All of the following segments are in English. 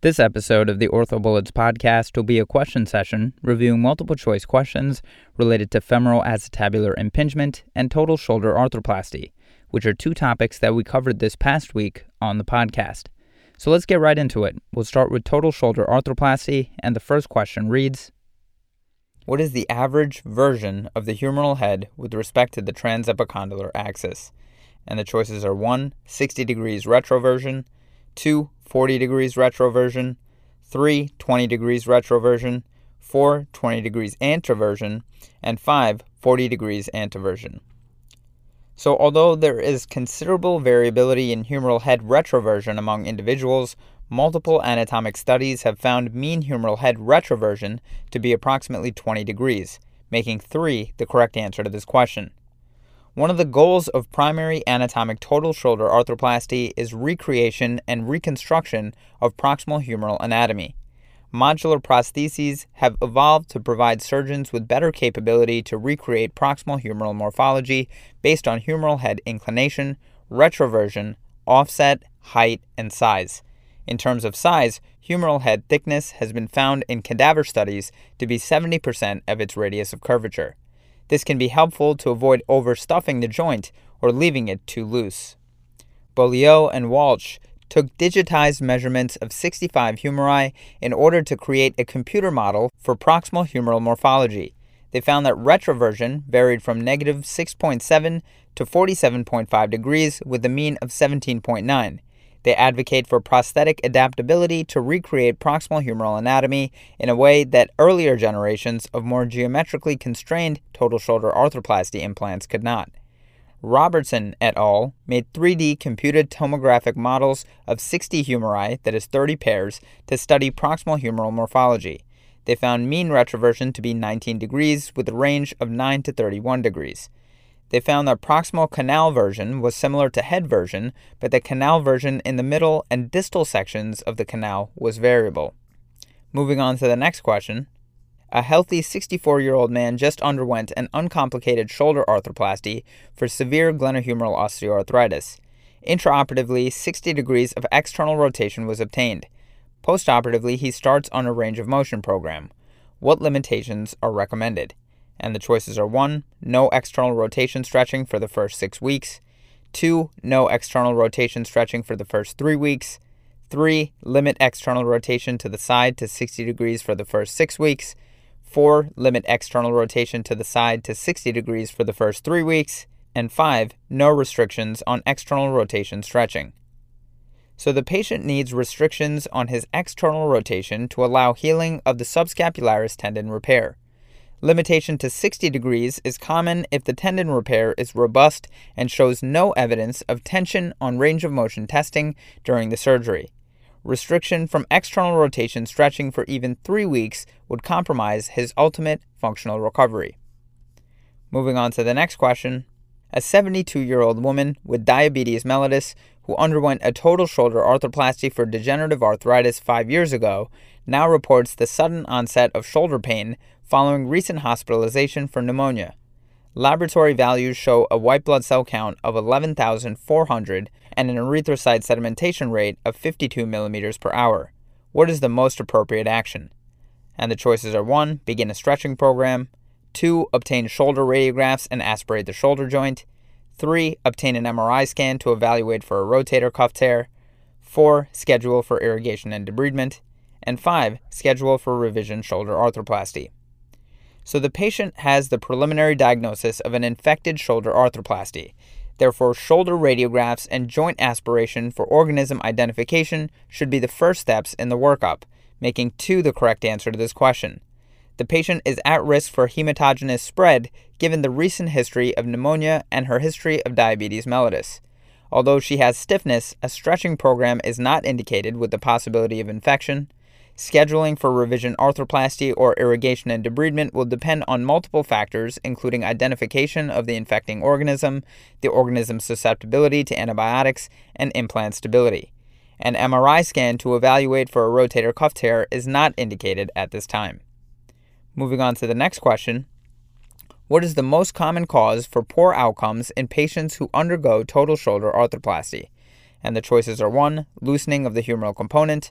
This episode of the OrthoBullets podcast will be a question session reviewing multiple choice questions related to femoral acetabular impingement and total shoulder arthroplasty, which are two topics that we covered this past week on the podcast. So let's get right into it. We'll start with total shoulder arthroplasty, and the first question reads What is the average version of the humeral head with respect to the transepicondylar axis? And the choices are 1. 60 degrees retroversion, 2. 40 degrees retroversion, 3. 20 degrees retroversion, 4. 20 degrees anteversion, and 5. 40 degrees anteversion. So, although there is considerable variability in humeral head retroversion among individuals, multiple anatomic studies have found mean humeral head retroversion to be approximately 20 degrees, making 3 the correct answer to this question. One of the goals of primary anatomic total shoulder arthroplasty is recreation and reconstruction of proximal humeral anatomy. Modular prostheses have evolved to provide surgeons with better capability to recreate proximal humeral morphology based on humeral head inclination, retroversion, offset, height, and size. In terms of size, humeral head thickness has been found in cadaver studies to be 70% of its radius of curvature. This can be helpful to avoid overstuffing the joint or leaving it too loose. Boileau and Walch took digitized measurements of 65 humeri in order to create a computer model for proximal humeral morphology. They found that retroversion varied from negative 6.7 to 47.5 degrees with a mean of 17.9. They advocate for prosthetic adaptability to recreate proximal humeral anatomy in a way that earlier generations of more geometrically constrained total shoulder arthroplasty implants could not. Robertson et al. made 3D computed tomographic models of 60 humeri, that is 30 pairs, to study proximal humeral morphology. They found mean retroversion to be 19 degrees with a range of 9 to 31 degrees. They found that proximal canal version was similar to head version, but the canal version in the middle and distal sections of the canal was variable. Moving on to the next question. A healthy 64 year old man just underwent an uncomplicated shoulder arthroplasty for severe glenohumeral osteoarthritis. Intraoperatively, 60 degrees of external rotation was obtained. Postoperatively, he starts on a range of motion program. What limitations are recommended? And the choices are 1. No external rotation stretching for the first 6 weeks. 2. No external rotation stretching for the first 3 weeks. 3. Limit external rotation to the side to 60 degrees for the first 6 weeks. 4. Limit external rotation to the side to 60 degrees for the first 3 weeks. And 5. No restrictions on external rotation stretching. So the patient needs restrictions on his external rotation to allow healing of the subscapularis tendon repair. Limitation to 60 degrees is common if the tendon repair is robust and shows no evidence of tension on range of motion testing during the surgery. Restriction from external rotation stretching for even three weeks would compromise his ultimate functional recovery. Moving on to the next question. A 72 year old woman with diabetes mellitus who underwent a total shoulder arthroplasty for degenerative arthritis five years ago now reports the sudden onset of shoulder pain following recent hospitalization for pneumonia. Laboratory values show a white blood cell count of 11,400 and an erythrocyte sedimentation rate of 52 millimeters per hour. What is the most appropriate action? And the choices are 1. Begin a stretching program, 2. Obtain shoulder radiographs and aspirate the shoulder joint, 3. Obtain an MRI scan to evaluate for a rotator cuff tear, 4. Schedule for irrigation and debridement, and 5. Schedule for revision shoulder arthroplasty. So the patient has the preliminary diagnosis of an infected shoulder arthroplasty. Therefore, shoulder radiographs and joint aspiration for organism identification should be the first steps in the workup, making 2 the correct answer to this question. The patient is at risk for hematogenous spread given the recent history of pneumonia and her history of diabetes mellitus. Although she has stiffness, a stretching program is not indicated with the possibility of infection. Scheduling for revision arthroplasty or irrigation and debridement will depend on multiple factors, including identification of the infecting organism, the organism's susceptibility to antibiotics, and implant stability. An MRI scan to evaluate for a rotator cuff tear is not indicated at this time. Moving on to the next question What is the most common cause for poor outcomes in patients who undergo total shoulder arthroplasty? And the choices are 1. Loosening of the humeral component,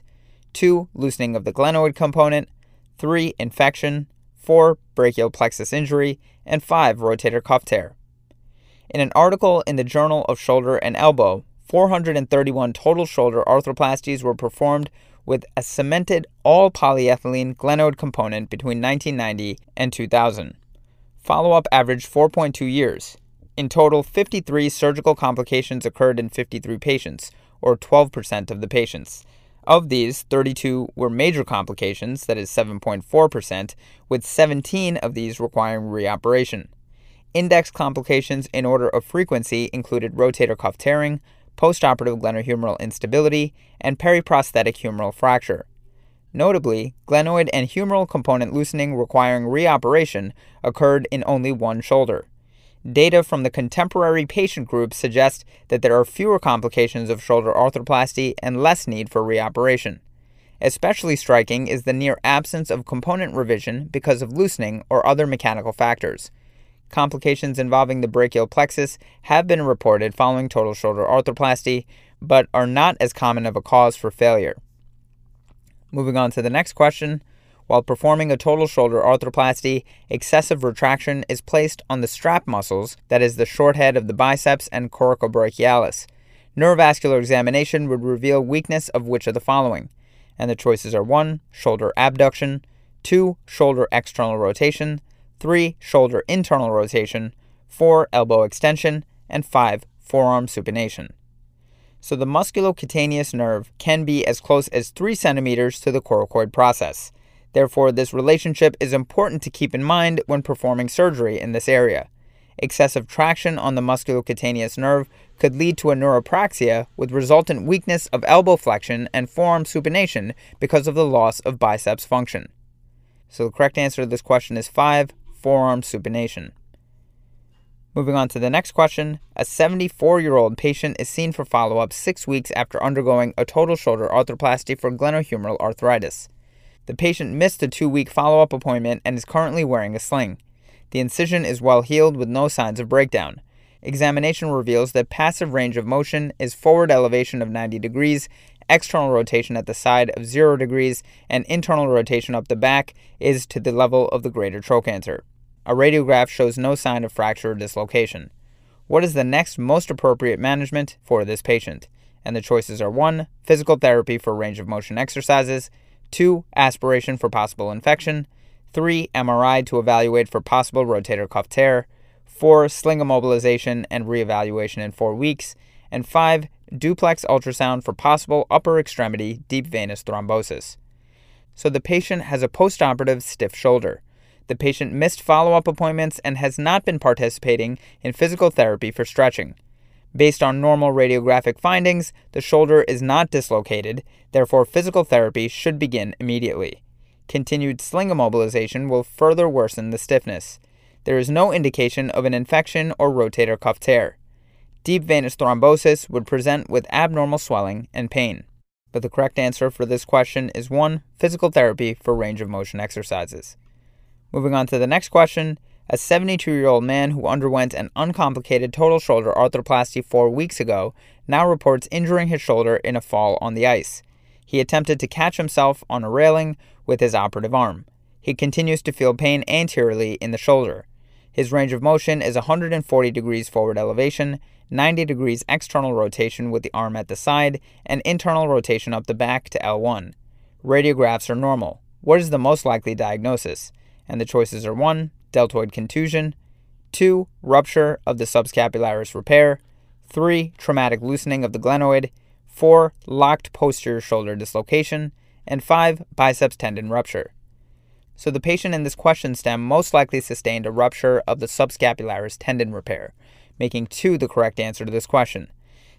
2. Loosening of the glenoid component, 3. Infection, 4. Brachial plexus injury, and 5. Rotator cuff tear. In an article in the Journal of Shoulder and Elbow, 431 total shoulder arthroplasties were performed with a cemented all polyethylene glenoid component between 1990 and 2000. Follow up averaged 4.2 years. In total, 53 surgical complications occurred in 53 patients, or 12% of the patients. Of these, 32 were major complications, that is 7.4%, with 17 of these requiring reoperation. Index complications in order of frequency included rotator cuff tearing, postoperative glenohumeral instability, and periprosthetic humeral fracture. Notably, glenoid and humeral component loosening requiring reoperation occurred in only one shoulder. Data from the contemporary patient group suggest that there are fewer complications of shoulder arthroplasty and less need for reoperation. Especially striking is the near absence of component revision because of loosening or other mechanical factors. Complications involving the brachial plexus have been reported following total shoulder arthroplasty, but are not as common of a cause for failure. Moving on to the next question. While performing a total shoulder arthroplasty, excessive retraction is placed on the strap muscles, that is, the short head of the biceps and coracobrachialis. Neurovascular examination would reveal weakness of which of the following? And the choices are 1. Shoulder abduction, 2. Shoulder external rotation, 3. Shoulder internal rotation, 4. Elbow extension, and 5. Forearm supination. So the musculocutaneous nerve can be as close as 3 centimeters to the coracoid process. Therefore, this relationship is important to keep in mind when performing surgery in this area. Excessive traction on the musculocutaneous nerve could lead to a neuropraxia with resultant weakness of elbow flexion and forearm supination because of the loss of biceps function. So the correct answer to this question is 5 forearm supination. Moving on to the next question, a 74 year old patient is seen for follow up six weeks after undergoing a total shoulder arthroplasty for glenohumeral arthritis. The patient missed a two week follow up appointment and is currently wearing a sling. The incision is well healed with no signs of breakdown. Examination reveals that passive range of motion is forward elevation of 90 degrees, external rotation at the side of 0 degrees, and internal rotation up the back is to the level of the greater trochanter. A radiograph shows no sign of fracture or dislocation. What is the next most appropriate management for this patient? And the choices are 1. Physical therapy for range of motion exercises, 2. Aspiration for possible infection, 3. MRI to evaluate for possible rotator cuff tear, 4. Sling immobilization and reevaluation in 4 weeks, and 5. Duplex ultrasound for possible upper extremity deep venous thrombosis. So the patient has a postoperative stiff shoulder. The patient missed follow up appointments and has not been participating in physical therapy for stretching. Based on normal radiographic findings, the shoulder is not dislocated, therefore, physical therapy should begin immediately. Continued sling immobilization will further worsen the stiffness. There is no indication of an infection or rotator cuff tear. Deep venous thrombosis would present with abnormal swelling and pain. But the correct answer for this question is 1. Physical therapy for range of motion exercises. Moving on to the next question a 72 year old man who underwent an uncomplicated total shoulder arthroplasty four weeks ago now reports injuring his shoulder in a fall on the ice. He attempted to catch himself on a railing with his operative arm. He continues to feel pain anteriorly in the shoulder. His range of motion is 140 degrees forward elevation, 90 degrees external rotation with the arm at the side, and internal rotation up the back to L1. Radiographs are normal. What is the most likely diagnosis? And the choices are 1 deltoid contusion, 2. Rupture of the subscapularis repair, 3. Traumatic loosening of the glenoid, 4. Locked posterior shoulder dislocation, and 5. Biceps tendon rupture. So the patient in this question stem most likely sustained a rupture of the subscapularis tendon repair, making 2 the correct answer to this question.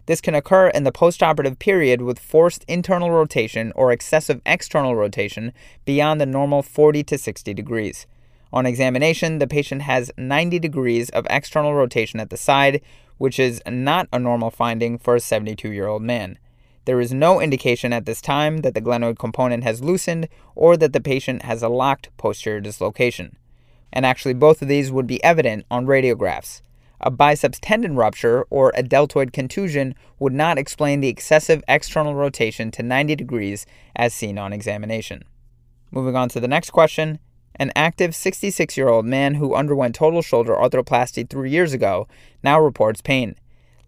This can occur in the postoperative period with forced internal rotation or excessive external rotation beyond the normal 40 to 60 degrees. On examination, the patient has 90 degrees of external rotation at the side, which is not a normal finding for a 72 year old man. There is no indication at this time that the glenoid component has loosened or that the patient has a locked posterior dislocation. And actually, both of these would be evident on radiographs. A biceps tendon rupture or a deltoid contusion would not explain the excessive external rotation to 90 degrees as seen on examination. Moving on to the next question. An active 66 year old man who underwent total shoulder arthroplasty three years ago now reports pain.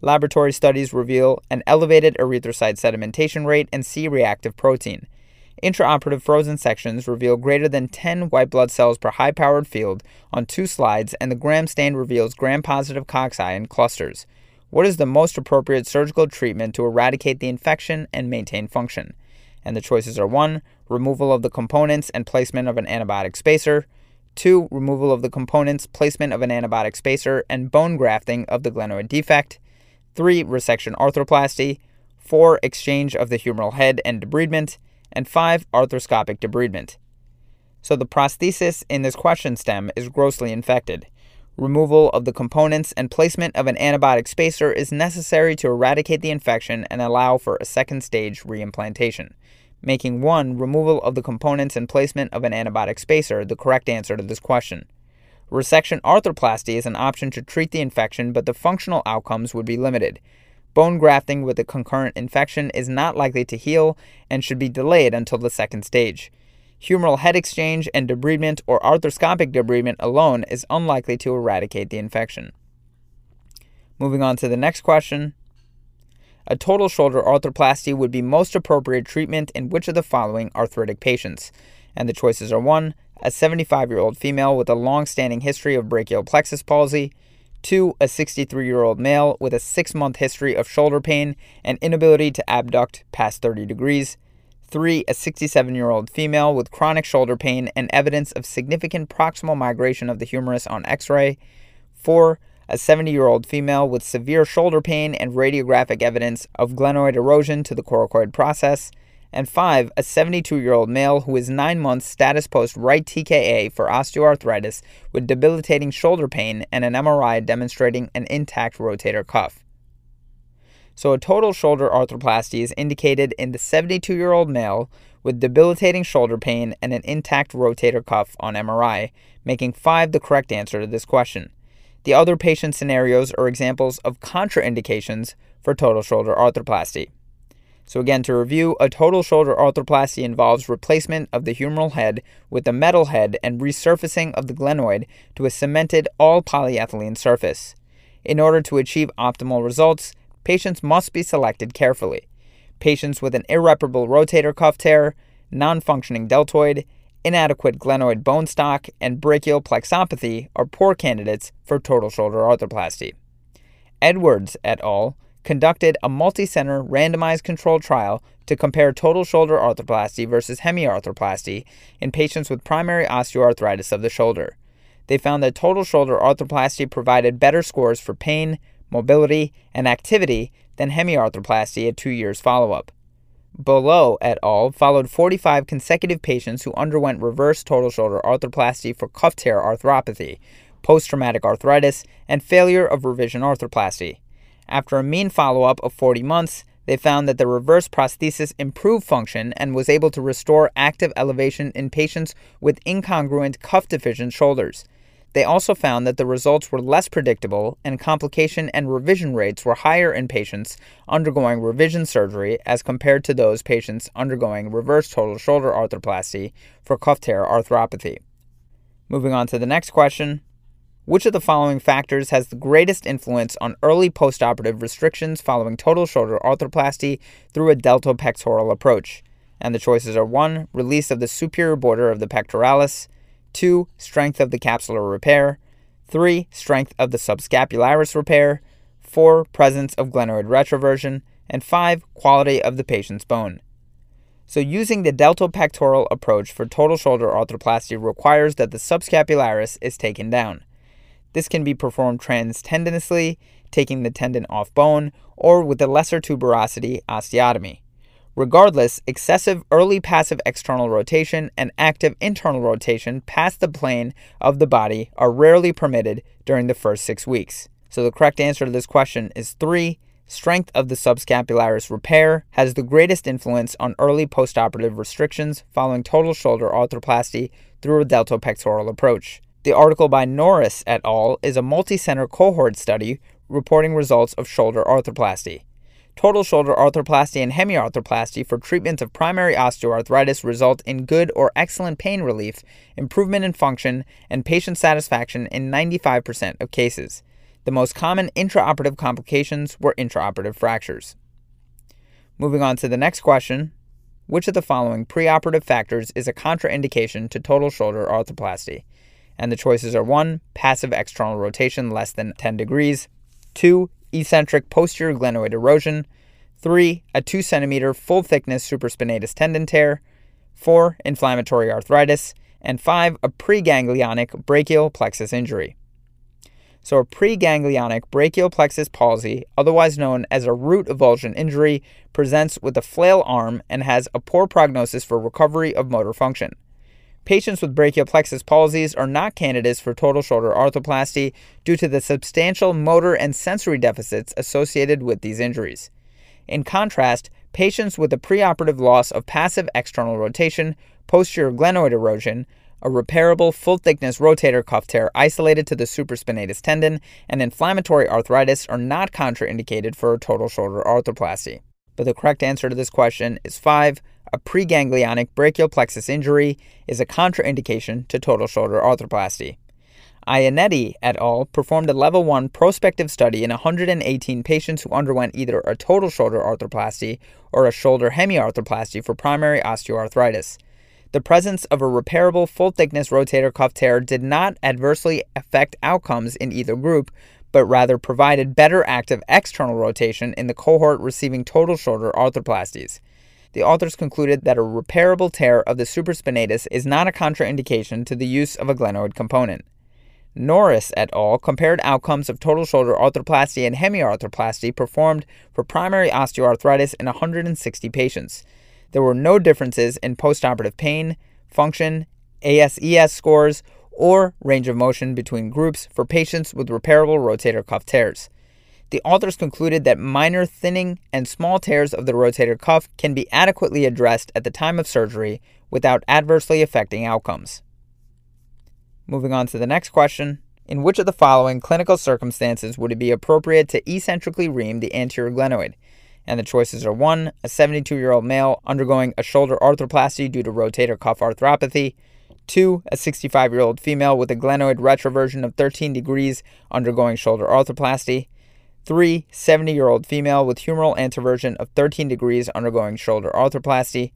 Laboratory studies reveal an elevated erythrocyte sedimentation rate and C reactive protein. Intraoperative frozen sections reveal greater than 10 white blood cells per high powered field on two slides, and the gram stain reveals gram positive cocci in clusters. What is the most appropriate surgical treatment to eradicate the infection and maintain function? And the choices are 1. Removal of the components and placement of an antibiotic spacer. 2. Removal of the components, placement of an antibiotic spacer, and bone grafting of the glenoid defect. 3. Resection arthroplasty. 4. Exchange of the humeral head and debridement and 5. Arthroscopic debridement. So the prosthesis in this question stem is grossly infected. Removal of the components and placement of an antibiotic spacer is necessary to eradicate the infection and allow for a second stage reimplantation, making 1. Removal of the components and placement of an antibiotic spacer the correct answer to this question. Resection arthroplasty is an option to treat the infection, but the functional outcomes would be limited. Bone grafting with a concurrent infection is not likely to heal and should be delayed until the second stage. Humeral head exchange and debridement or arthroscopic debridement alone is unlikely to eradicate the infection. Moving on to the next question. A total shoulder arthroplasty would be most appropriate treatment in which of the following arthritic patients? And the choices are 1. A 75 year old female with a long standing history of brachial plexus palsy, Two, a 63 year old male with a six month history of shoulder pain and inability to abduct past 30 degrees. Three, a 67 year old female with chronic shoulder pain and evidence of significant proximal migration of the humerus on x ray. Four, a 70 year old female with severe shoulder pain and radiographic evidence of glenoid erosion to the coracoid process and five, a 72 year old male who is nine months status post right TKA for osteoarthritis with debilitating shoulder pain and an MRI demonstrating an intact rotator cuff. So, a total shoulder arthroplasty is indicated in the 72 year old male with debilitating shoulder pain and an intact rotator cuff on MRI, making 5 the correct answer to this question. The other patient scenarios are examples of contraindications for total shoulder arthroplasty. So, again, to review, a total shoulder arthroplasty involves replacement of the humeral head with a metal head and resurfacing of the glenoid to a cemented all polyethylene surface. In order to achieve optimal results, patients must be selected carefully. Patients with an irreparable rotator cuff tear, non functioning deltoid, inadequate glenoid bone stock, and brachial plexopathy are poor candidates for total shoulder arthroplasty. Edwards et al conducted a multi-center randomized controlled trial to compare total shoulder arthroplasty versus hemiarthroplasty in patients with primary osteoarthritis of the shoulder. They found that total shoulder arthroplasty provided better scores for pain, mobility, and activity than hemiarthroplasty at 2 years follow-up. Boileau et al. followed 45 consecutive patients who underwent reverse total shoulder arthroplasty for cuff tear arthropathy, post traumatic arthritis, and failure of revision arthroplasty. After a mean follow up of 40 months, they found that the reverse prosthesis improved function and was able to restore active elevation in patients with incongruent cuff deficient shoulders. They also found that the results were less predictable and complication and revision rates were higher in patients undergoing revision surgery as compared to those patients undergoing reverse total shoulder arthroplasty for cuff tear arthropathy. Moving on to the next question which of the following factors has the greatest influence on early postoperative restrictions following total shoulder arthroplasty through a deltopectoral approach? And the choices are 1. Release of the superior border of the pectoralis, 2. Strength of the capsular repair, 3. Strength of the subscapularis repair, 4. Presence of glenoid retroversion, and 5. Quality of the patient's bone. So, using the deltopectoral approach for total shoulder arthroplasty requires that the subscapularis is taken down. This can be performed transtendinously, taking the tendon off bone, or with a lesser tuberosity osteotomy. Regardless, excessive early passive external rotation and active internal rotation past the plane of the body are rarely permitted during the first six weeks. So the correct answer to this question is 3. Strength of the subscapularis repair has the greatest influence on early postoperative restrictions following total shoulder arthroplasty through a deltopectoral approach. The article by Norris et al. is a multi-center cohort study reporting results of shoulder arthroplasty. Total shoulder arthroplasty and hemiarthroplasty for treatment of primary osteoarthritis result in good or excellent pain relief, improvement in function, and patient satisfaction in 95% of cases. The most common intraoperative complications were intraoperative fractures. Moving on to the next question Which of the following preoperative factors is a contraindication to total shoulder arthroplasty? And the choices are 1. Passive external rotation less than 10 degrees, 2 eccentric posterior glenoid erosion. 3. A 2 centimeter full thickness supraspinatus tendon tear. 4. Inflammatory arthritis. And 5. A preganglionic brachial plexus injury. So, a preganglionic brachial plexus palsy, otherwise known as a root avulsion injury, presents with a flail arm and has a poor prognosis for recovery of motor function. Patients with brachial plexus palsies are not candidates for total shoulder arthroplasty due to the substantial motor and sensory deficits associated with these injuries. In contrast, patients with a preoperative loss of passive external rotation, posterior glenoid erosion, a repairable full thickness rotator cuff tear isolated to the supraspinatus tendon, and inflammatory arthritis are not contraindicated for a total shoulder arthroplasty. But the correct answer to this question is 5 a preganglionic brachial plexus injury is a contraindication to total shoulder arthroplasty. Iannotti et al. performed a level 1 prospective study in 118 patients who underwent either a total shoulder arthroplasty or a shoulder hemiarthroplasty for primary osteoarthritis. The presence of a repairable full thickness rotator cuff tear did not adversely affect outcomes in either group, but rather provided better active external rotation in the cohort receiving total shoulder arthroplasties the authors concluded that a repairable tear of the supraspinatus is not a contraindication to the use of a glenoid component. Norris et al. compared outcomes of total shoulder arthroplasty and hemiarthroplasty performed for primary osteoarthritis in 160 patients. There were no differences in postoperative pain, function, ASES scores, or range of motion between groups for patients with repairable rotator cuff tears the authors concluded that minor thinning and small tears of the rotator cuff can be adequately addressed at the time of surgery without adversely affecting outcomes. Moving on to the next question. In which of the following clinical circumstances would it be appropriate to eccentrically ream the anterior glenoid? And the choices are 1. A 72 year old male undergoing a shoulder arthroplasty due to rotator cuff arthropathy. 2. A 65 year old female with a glenoid retroversion of 13 degrees undergoing shoulder arthroplasty. 3. 70 year old female with humeral anteversion of 13 degrees undergoing shoulder arthroplasty.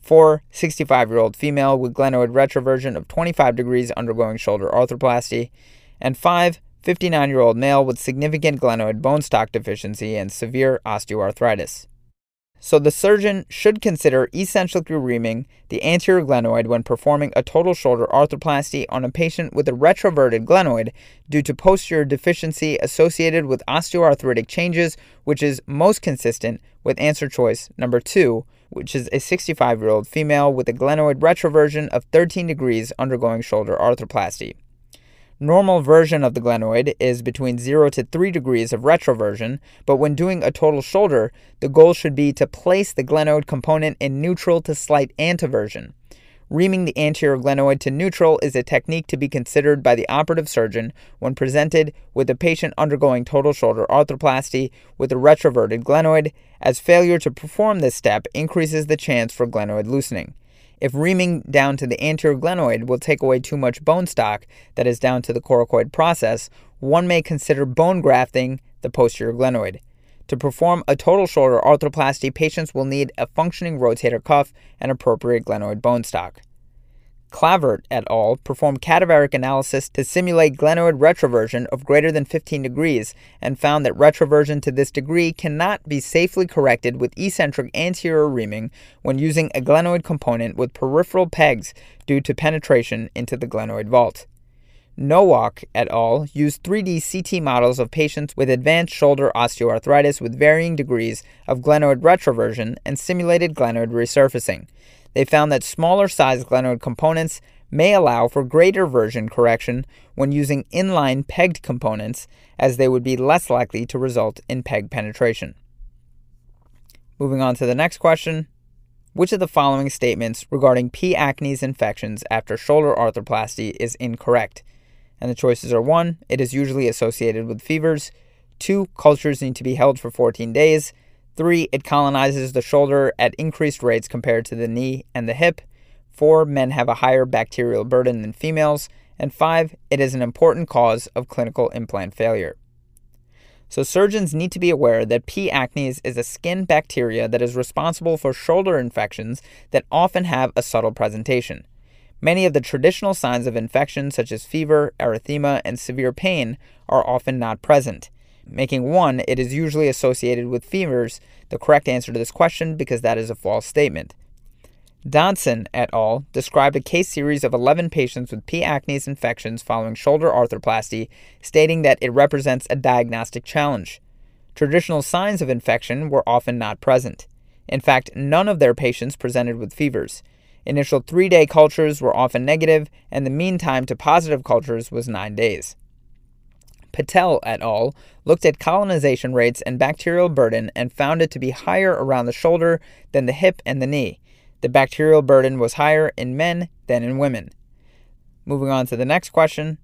4. 65 year old female with glenoid retroversion of 25 degrees undergoing shoulder arthroplasty. And 5. 59 year old male with significant glenoid bone stock deficiency and severe osteoarthritis. So the surgeon should consider eccentrically reaming the anterior glenoid when performing a total shoulder arthroplasty on a patient with a retroverted glenoid due to posterior deficiency associated with osteoarthritic changes, which is most consistent with answer choice number 2, which is a 65 year old female with a glenoid retroversion of 13 degrees undergoing shoulder arthroplasty. Normal version of the glenoid is between 0 to 3 degrees of retroversion, but when doing a total shoulder, the goal should be to place the glenoid component in neutral to slight anteversion. Reaming the anterior glenoid to neutral is a technique to be considered by the operative surgeon when presented with a patient undergoing total shoulder arthroplasty with a retroverted glenoid, as failure to perform this step increases the chance for glenoid loosening. If reaming down to the anterior glenoid will take away too much bone stock that is down to the coracoid process, one may consider bone grafting the posterior glenoid. To perform a total shoulder arthroplasty, patients will need a functioning rotator cuff and appropriate glenoid bone stock. Clavert et al. performed cadaveric analysis to simulate glenoid retroversion of greater than 15 degrees and found that retroversion to this degree cannot be safely corrected with eccentric anterior reaming when using a glenoid component with peripheral pegs due to penetration into the glenoid vault. Nowak et al. used 3D CT models of patients with advanced shoulder osteoarthritis with varying degrees of glenoid retroversion and simulated glenoid resurfacing they found that smaller sized glenoid components may allow for greater version correction when using inline pegged components, as they would be less likely to result in peg penetration. Moving on to the next question Which of the following statements regarding P. acnes infections after shoulder arthroplasty is incorrect? And the choices are 1. It is usually associated with fevers. 2. Cultures need to be held for 14 days. 3. It colonizes the shoulder at increased rates compared to the knee and the hip. 4. Men have a higher bacterial burden than females. And 5. It is an important cause of clinical implant failure. So, surgeons need to be aware that P. acnes is a skin bacteria that is responsible for shoulder infections that often have a subtle presentation. Many of the traditional signs of infection, such as fever, erythema, and severe pain, are often not present. Making one, it is usually associated with fevers, the correct answer to this question because that is a false statement. Dodson et al. described a case series of 11 patients with P. acnes infections following shoulder arthroplasty, stating that it represents a diagnostic challenge. Traditional signs of infection were often not present. In fact, none of their patients presented with fevers. Initial three day cultures were often negative, and the mean time to positive cultures was nine days. Patel et al. looked at colonization rates and bacterial burden and found it to be higher around the shoulder than the hip and the knee. The bacterial burden was higher in men than in women. Moving on to the next question.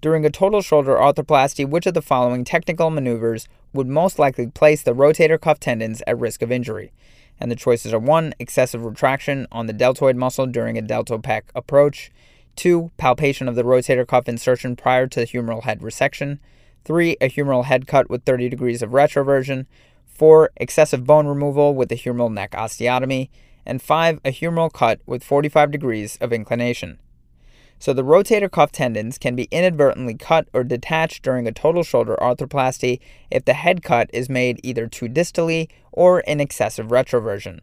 During a total shoulder arthroplasty, which of the following technical maneuvers would most likely place the rotator cuff tendons at risk of injury? And the choices are 1. Excessive retraction on the deltoid muscle during a deltopec approach, 2. Palpation of the rotator cuff insertion prior to the humeral head resection, 3. A humeral head cut with 30 degrees of retroversion, 4. Excessive bone removal with the humeral neck osteotomy, and 5. A humeral cut with 45 degrees of inclination. So the rotator cuff tendons can be inadvertently cut or detached during a total shoulder arthroplasty if the head cut is made either too distally or in excessive retroversion.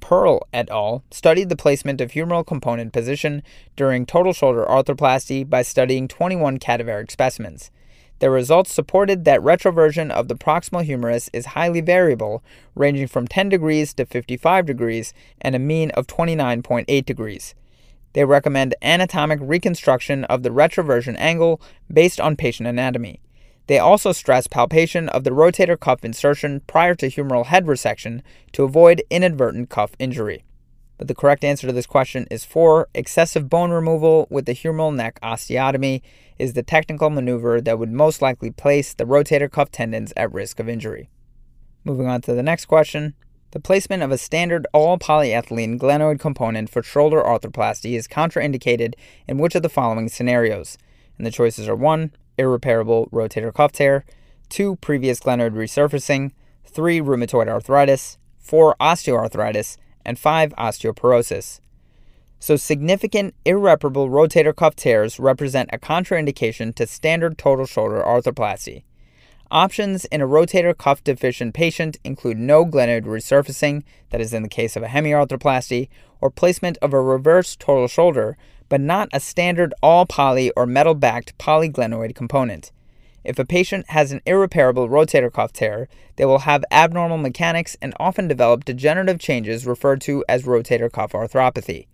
Pearl et al. studied the placement of humeral component position during total shoulder arthroplasty by studying 21 cadaveric specimens. Their results supported that retroversion of the proximal humerus is highly variable, ranging from 10 degrees to 55 degrees and a mean of 29.8 degrees. They recommend anatomic reconstruction of the retroversion angle based on patient anatomy. They also stress palpation of the rotator cuff insertion prior to humeral head resection to avoid inadvertent cuff injury. But the correct answer to this question is 4. Excessive bone removal with the humeral neck osteotomy is the technical maneuver that would most likely place the rotator cuff tendons at risk of injury. Moving on to the next question. The placement of a standard all polyethylene glenoid component for shoulder arthroplasty is contraindicated in which of the following scenarios? And the choices are 1. Irreparable rotator cuff tear, 2. Previous glenoid resurfacing, 3. Rheumatoid arthritis, 4. Osteoarthritis, and 5. Osteoporosis. So, significant irreparable rotator cuff tears represent a contraindication to standard total shoulder arthroplasty. Options in a rotator cuff deficient patient include no glenoid resurfacing, that is in the case of a hemiarthroplasty, or placement of a reverse total shoulder, but not a standard all poly or metal backed polyglenoid component. If a patient has an irreparable rotator cuff tear, they will have abnormal mechanics and often develop degenerative changes referred to as rotator cuff arthropathy.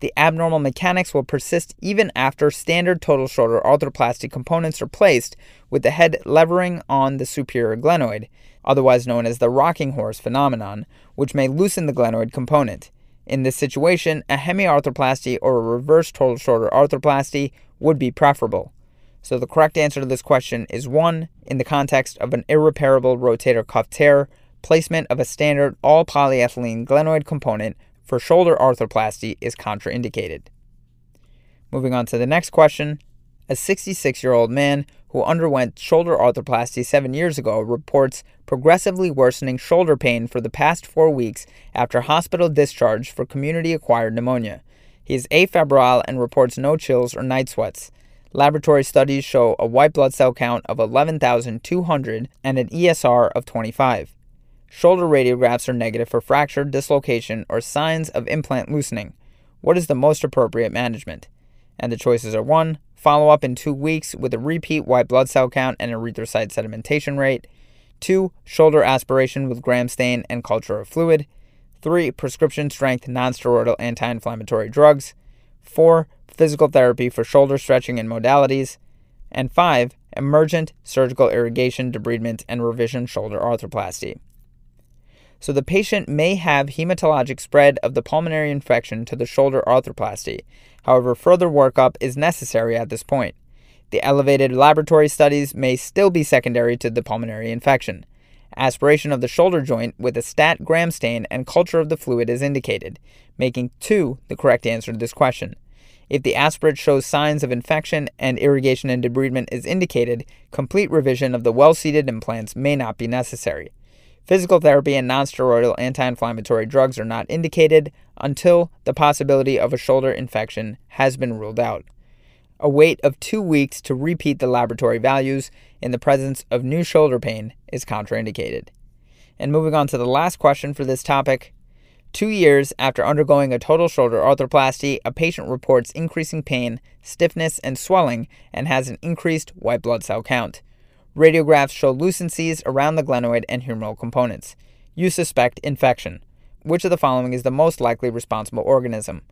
The abnormal mechanics will persist even after standard total shoulder arthroplasty components are placed, with the head levering on the superior glenoid, otherwise known as the rocking horse phenomenon, which may loosen the glenoid component. In this situation, a hemiarthroplasty or a reverse total shoulder arthroplasty would be preferable. So the correct answer to this question is 1 in the context of an irreparable rotator cuff tear, placement of a standard all polyethylene glenoid component for shoulder arthroplasty is contraindicated. Moving on to the next question. A 66 year old man who underwent shoulder arthroplasty seven years ago reports progressively worsening shoulder pain for the past four weeks after hospital discharge for community acquired pneumonia. He is afebrile and reports no chills or night sweats. Laboratory studies show a white blood cell count of 11,200 and an ESR of 25. Shoulder radiographs are negative for fracture, dislocation, or signs of implant loosening. What is the most appropriate management? And the choices are 1. Follow up in two weeks with a repeat white blood cell count and erythrocyte sedimentation rate. 2. Shoulder aspiration with gram stain and culture of fluid. 3. Prescription strength nonsteroidal anti inflammatory drugs. 4 physical therapy for shoulder stretching and modalities, and 5. Emergent surgical irrigation, debridement, and revision shoulder arthroplasty. So the patient may have hematologic spread of the pulmonary infection to the shoulder arthroplasty. However, further workup is necessary at this point. The elevated laboratory studies may still be secondary to the pulmonary infection. Aspiration of the shoulder joint with a stat gram stain and culture of the fluid is indicated, making 2 the correct answer to this question. If the aspirate shows signs of infection and irrigation and debridement is indicated, complete revision of the well seated implants may not be necessary. Physical therapy and nonsteroidal anti inflammatory drugs are not indicated until the possibility of a shoulder infection has been ruled out. A wait of two weeks to repeat the laboratory values in the presence of new shoulder pain is contraindicated. And moving on to the last question for this topic. Two years after undergoing a total shoulder arthroplasty, a patient reports increasing pain, stiffness, and swelling and has an increased white blood cell count. Radiographs show lucencies around the glenoid and humeral components. You suspect infection. Which of the following is the most likely responsible organism?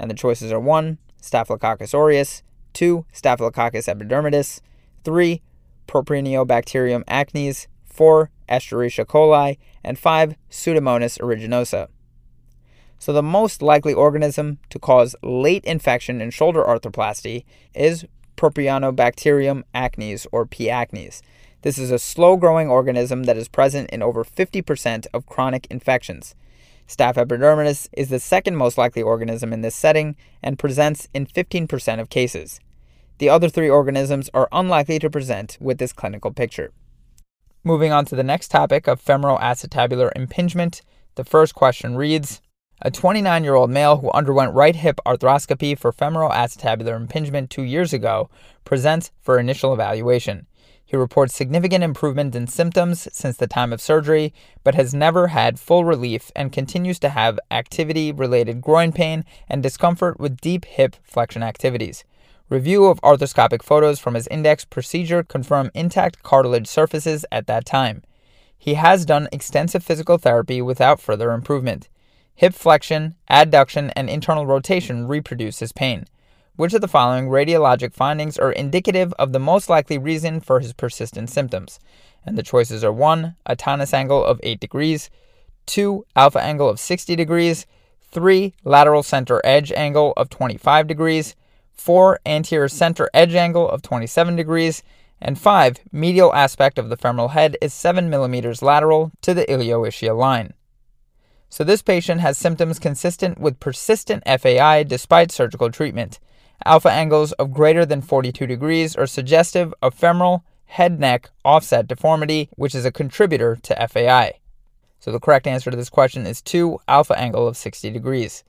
And the choices are 1. Staphylococcus aureus, 2. Staphylococcus epidermidis, 3. Propionibacterium acnes, 4. Escherichia coli, and 5. Pseudomonas aeruginosa. So, the most likely organism to cause late infection in shoulder arthroplasty is Propionibacterium acnes or P. acnes. This is a slow growing organism that is present in over 50% of chronic infections. Staph epidermidis is the second most likely organism in this setting and presents in 15% of cases. The other three organisms are unlikely to present with this clinical picture. Moving on to the next topic of femoral acetabular impingement, the first question reads a 29 year old male who underwent right hip arthroscopy for femoral acetabular impingement two years ago presents for initial evaluation. He reports significant improvement in symptoms since the time of surgery, but has never had full relief and continues to have activity related groin pain and discomfort with deep hip flexion activities. Review of arthroscopic photos from his index procedure confirm intact cartilage surfaces at that time. He has done extensive physical therapy without further improvement. Hip flexion, adduction, and internal rotation reproduce his pain. Which of the following radiologic findings are indicative of the most likely reason for his persistent symptoms? And the choices are 1. A Tönnis angle of 8 degrees, 2. Alpha angle of 60 degrees, 3. Lateral center edge angle of 25 degrees, 4. Anterior center edge angle of 27 degrees, and 5. Medial aspect of the femoral head is 7 millimeters lateral to the ilioischial line. So this patient has symptoms consistent with persistent FAI despite surgical treatment. Alpha angles of greater than 42 degrees are suggestive of femoral head neck offset deformity, which is a contributor to FAI. So the correct answer to this question is 2 alpha angle of 60 degrees.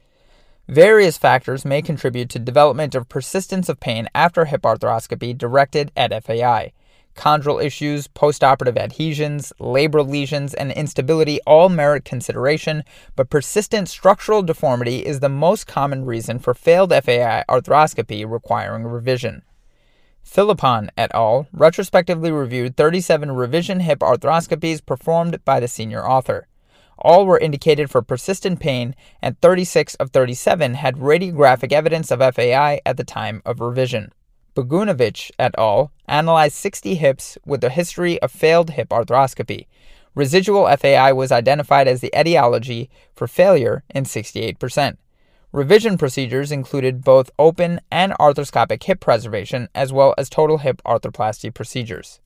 Various factors may contribute to development of persistence of pain after hip arthroscopy directed at FAI. Chondral issues, postoperative adhesions, labral lesions, and instability all merit consideration, but persistent structural deformity is the most common reason for failed FAI arthroscopy requiring revision. Philippon et al. retrospectively reviewed 37 revision hip arthroscopies performed by the senior author. All were indicated for persistent pain, and 36 of 37 had radiographic evidence of FAI at the time of revision. Bogunovic et al. analyzed 60 hips with a history of failed hip arthroscopy. Residual FAI was identified as the etiology for failure in 68%. Revision procedures included both open and arthroscopic hip preservation, as well as total hip arthroplasty procedures.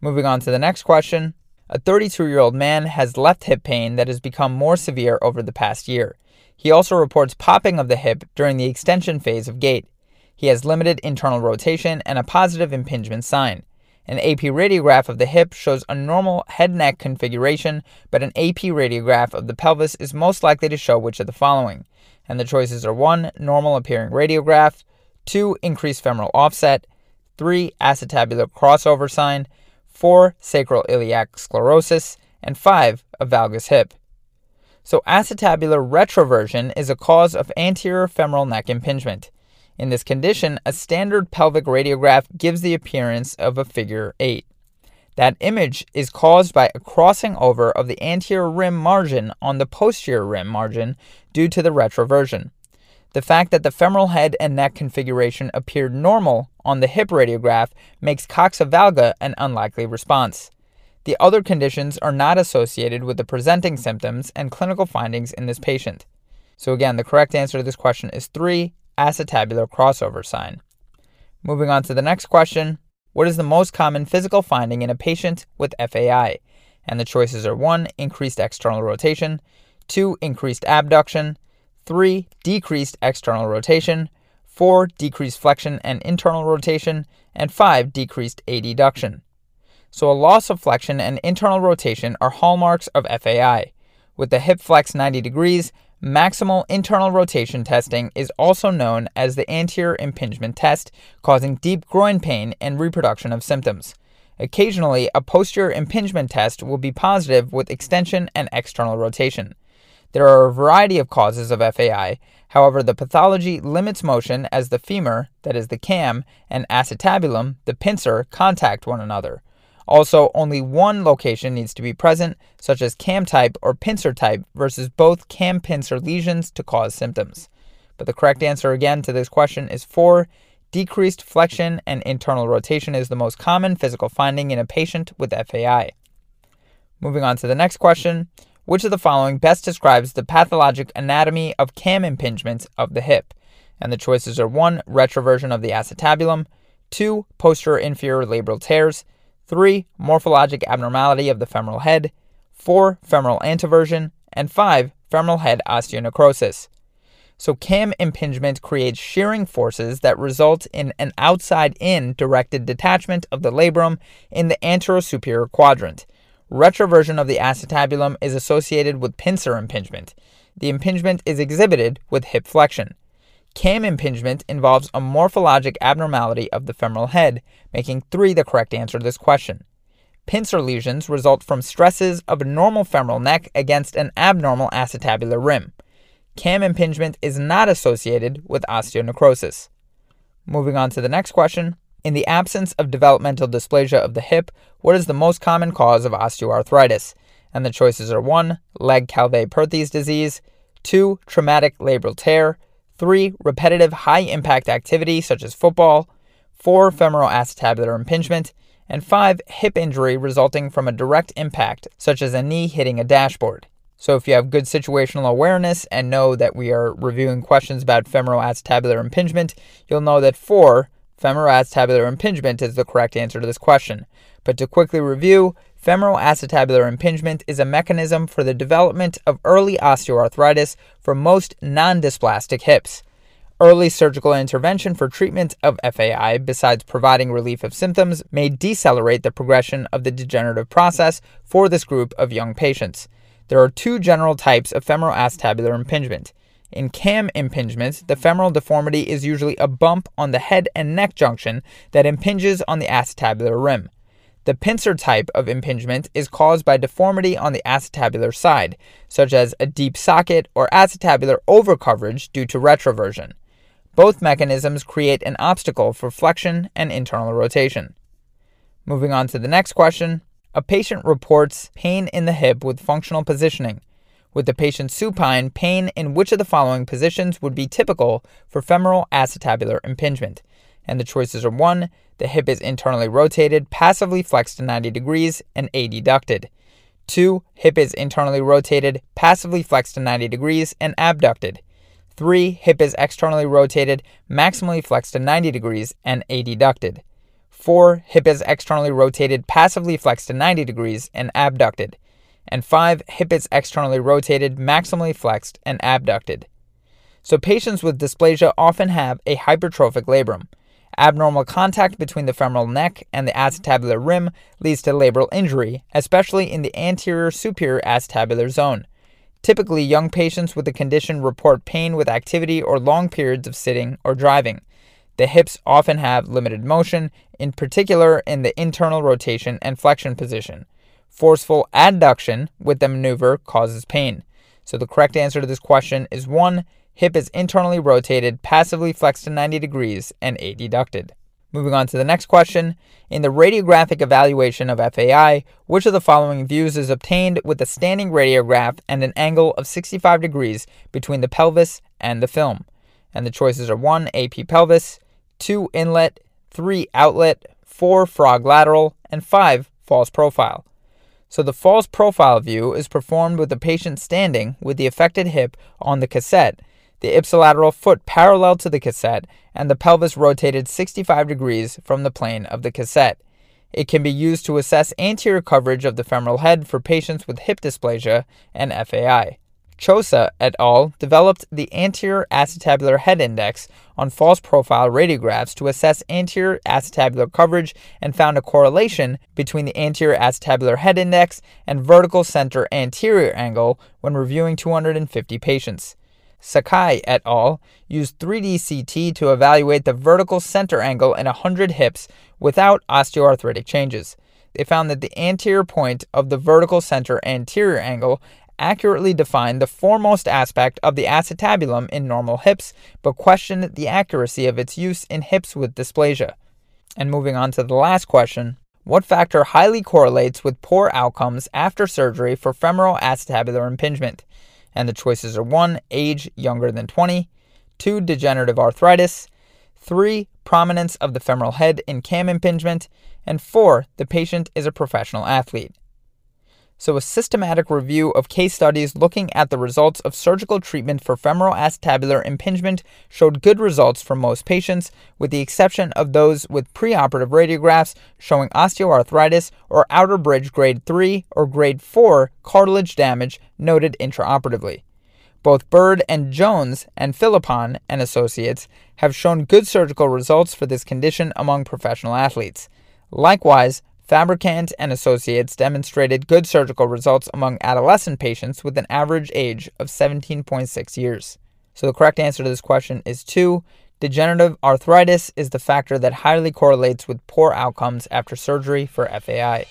Moving on to the next question. A 32 year old man has left hip pain that has become more severe over the past year. He also reports popping of the hip during the extension phase of gait. He has limited internal rotation and a positive impingement sign. An AP radiograph of the hip shows a normal head neck configuration, but an AP radiograph of the pelvis is most likely to show which of the following. And the choices are 1. Normal appearing radiograph, 2. Increased femoral offset, 3. Acetabular crossover sign, 4. Sacral iliac sclerosis, and 5. A valgus hip. So, acetabular retroversion is a cause of anterior femoral neck impingement. In this condition, a standard pelvic radiograph gives the appearance of a figure 8. That image is caused by a crossing over of the anterior rim margin on the posterior rim margin due to the retroversion. The fact that the femoral head and neck configuration appeared normal on the hip radiograph makes coxa valga an unlikely response. The other conditions are not associated with the presenting symptoms and clinical findings in this patient. So, again, the correct answer to this question is 3 acetabular crossover sign. Moving on to the next question What is the most common physical finding in a patient with FAI? And the choices are 1. Increased external rotation, 2. Increased abduction, 3. Decreased external rotation, 4. Decreased flexion and internal rotation, and 5. Decreased adduction. So, a loss of flexion and internal rotation are hallmarks of FAI. With the hip flex 90 degrees, maximal internal rotation testing is also known as the anterior impingement test, causing deep groin pain and reproduction of symptoms. Occasionally, a posterior impingement test will be positive with extension and external rotation. There are a variety of causes of FAI. However, the pathology limits motion as the femur, that is the cam, and acetabulum, the pincer, contact one another. Also, only one location needs to be present, such as cam type or pincer type, versus both cam pincer lesions to cause symptoms. But the correct answer again to this question is 4. Decreased flexion and internal rotation is the most common physical finding in a patient with FAI. Moving on to the next question Which of the following best describes the pathologic anatomy of cam impingement of the hip? And the choices are 1. Retroversion of the acetabulum, 2. Posterior inferior labral tears, 3. Morphologic abnormality of the femoral head, 4. Femoral anteversion, and 5. Femoral head osteonecrosis. So, cam impingement creates shearing forces that result in an outside in directed detachment of the labrum in the anterosuperior quadrant. Retroversion of the acetabulum is associated with pincer impingement. The impingement is exhibited with hip flexion. Cam impingement involves a morphologic abnormality of the femoral head, making 3 the correct answer to this question. Pincer lesions result from stresses of a normal femoral neck against an abnormal acetabular rim. Cam impingement is not associated with osteonecrosis. Moving on to the next question. In the absence of developmental dysplasia of the hip, what is the most common cause of osteoarthritis? And the choices are 1. Legg-Calvé-Perthes disease, 2. Traumatic labral tear, 3. Repetitive high impact activity such as football. 4. Femoral acetabular impingement. And 5. Hip injury resulting from a direct impact, such as a knee hitting a dashboard. So, if you have good situational awareness and know that we are reviewing questions about femoral acetabular impingement, you'll know that 4. Femoral acetabular impingement is the correct answer to this question. But to quickly review, Femoral acetabular impingement is a mechanism for the development of early osteoarthritis for most non dysplastic hips. Early surgical intervention for treatment of FAI, besides providing relief of symptoms, may decelerate the progression of the degenerative process for this group of young patients. There are two general types of femoral acetabular impingement. In cam impingement, the femoral deformity is usually a bump on the head and neck junction that impinges on the acetabular rim. The pincer type of impingement is caused by deformity on the acetabular side, such as a deep socket or acetabular overcoverage due to retroversion. Both mechanisms create an obstacle for flexion and internal rotation. Moving on to the next question. A patient reports pain in the hip with functional positioning. With the patient supine, pain in which of the following positions would be typical for femoral acetabular impingement? And the choices are 1. The hip is internally rotated, passively flexed to 90 degrees, and adducted. 2. Hip is internally rotated, passively flexed to 90 degrees, and abducted. 3. Hip is externally rotated, maximally flexed to 90 degrees, and adducted. 4. Hip is externally rotated, passively flexed to 90 degrees, and abducted. And 5. Hip is externally rotated, maximally flexed, and abducted. So patients with dysplasia often have a hypertrophic labrum. Abnormal contact between the femoral neck and the acetabular rim leads to labral injury, especially in the anterior superior acetabular zone. Typically, young patients with the condition report pain with activity or long periods of sitting or driving. The hips often have limited motion, in particular in the internal rotation and flexion position. Forceful adduction with the maneuver causes pain. So the correct answer to this question is 1. Hip is internally rotated, passively flexed to 90 degrees, and adducted. Moving on to the next question. In the radiographic evaluation of FAI, which of the following views is obtained with a standing radiograph and an angle of 65 degrees between the pelvis and the film? And the choices are 1. AP pelvis, 2. Inlet, 3. Outlet, 4. Frog lateral, and 5. False profile. So the false profile view is performed with the patient standing with the affected hip on the cassette, the ipsilateral foot parallel to the cassette, and the pelvis rotated 65 degrees from the plane of the cassette. It can be used to assess anterior coverage of the femoral head for patients with hip dysplasia and FAI. Chosa et al. developed the anterior acetabular head index on false profile radiographs to assess anterior acetabular coverage and found a correlation between the anterior acetabular head index and vertical center anterior angle when reviewing 250 patients. Sakai et al. used 3D CT to evaluate the vertical center angle in 100 hips without osteoarthritic changes. They found that the anterior point of the vertical center anterior angle accurately defined the foremost aspect of the acetabulum in normal hips, but questioned the accuracy of its use in hips with dysplasia. And moving on to the last question What factor highly correlates with poor outcomes after surgery for femoral acetabular impingement? And the choices are 1. Age younger than 20, 2. Degenerative arthritis, 3. Prominence of the femoral head in cam impingement, and 4. The patient is a professional athlete. So, a systematic review of case studies looking at the results of surgical treatment for femoral acetabular impingement showed good results for most patients, with the exception of those with preoperative radiographs showing osteoarthritis or Outerbridge grade 3 or grade 4 cartilage damage noted intraoperatively. Both Byrd and Jones and Philippon and Associates have shown good surgical results for this condition among professional athletes. Likewise, Fabricant and Associates demonstrated good surgical results among adolescent patients with an average age of 17.6 years. So the correct answer to this question is 2. Degenerative arthritis is the factor that highly correlates with poor outcomes after surgery for FAI.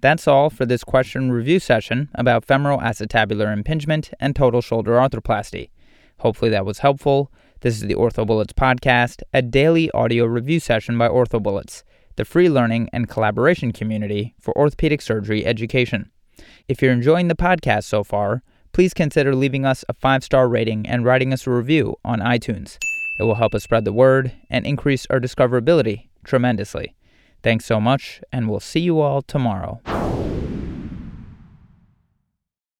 That's all for this question review session about femoral acetabular impingement and total shoulder arthroplasty. Hopefully that was helpful. This is the OrthoBullets podcast, a daily audio review session by OrthoBullets the free learning and collaboration community for orthopedic surgery education. If you're enjoying the podcast so far, please consider leaving us a five star rating and writing us a review on iTunes. It will help us spread the word and increase our discoverability tremendously. Thanks so much, and we'll see you all tomorrow.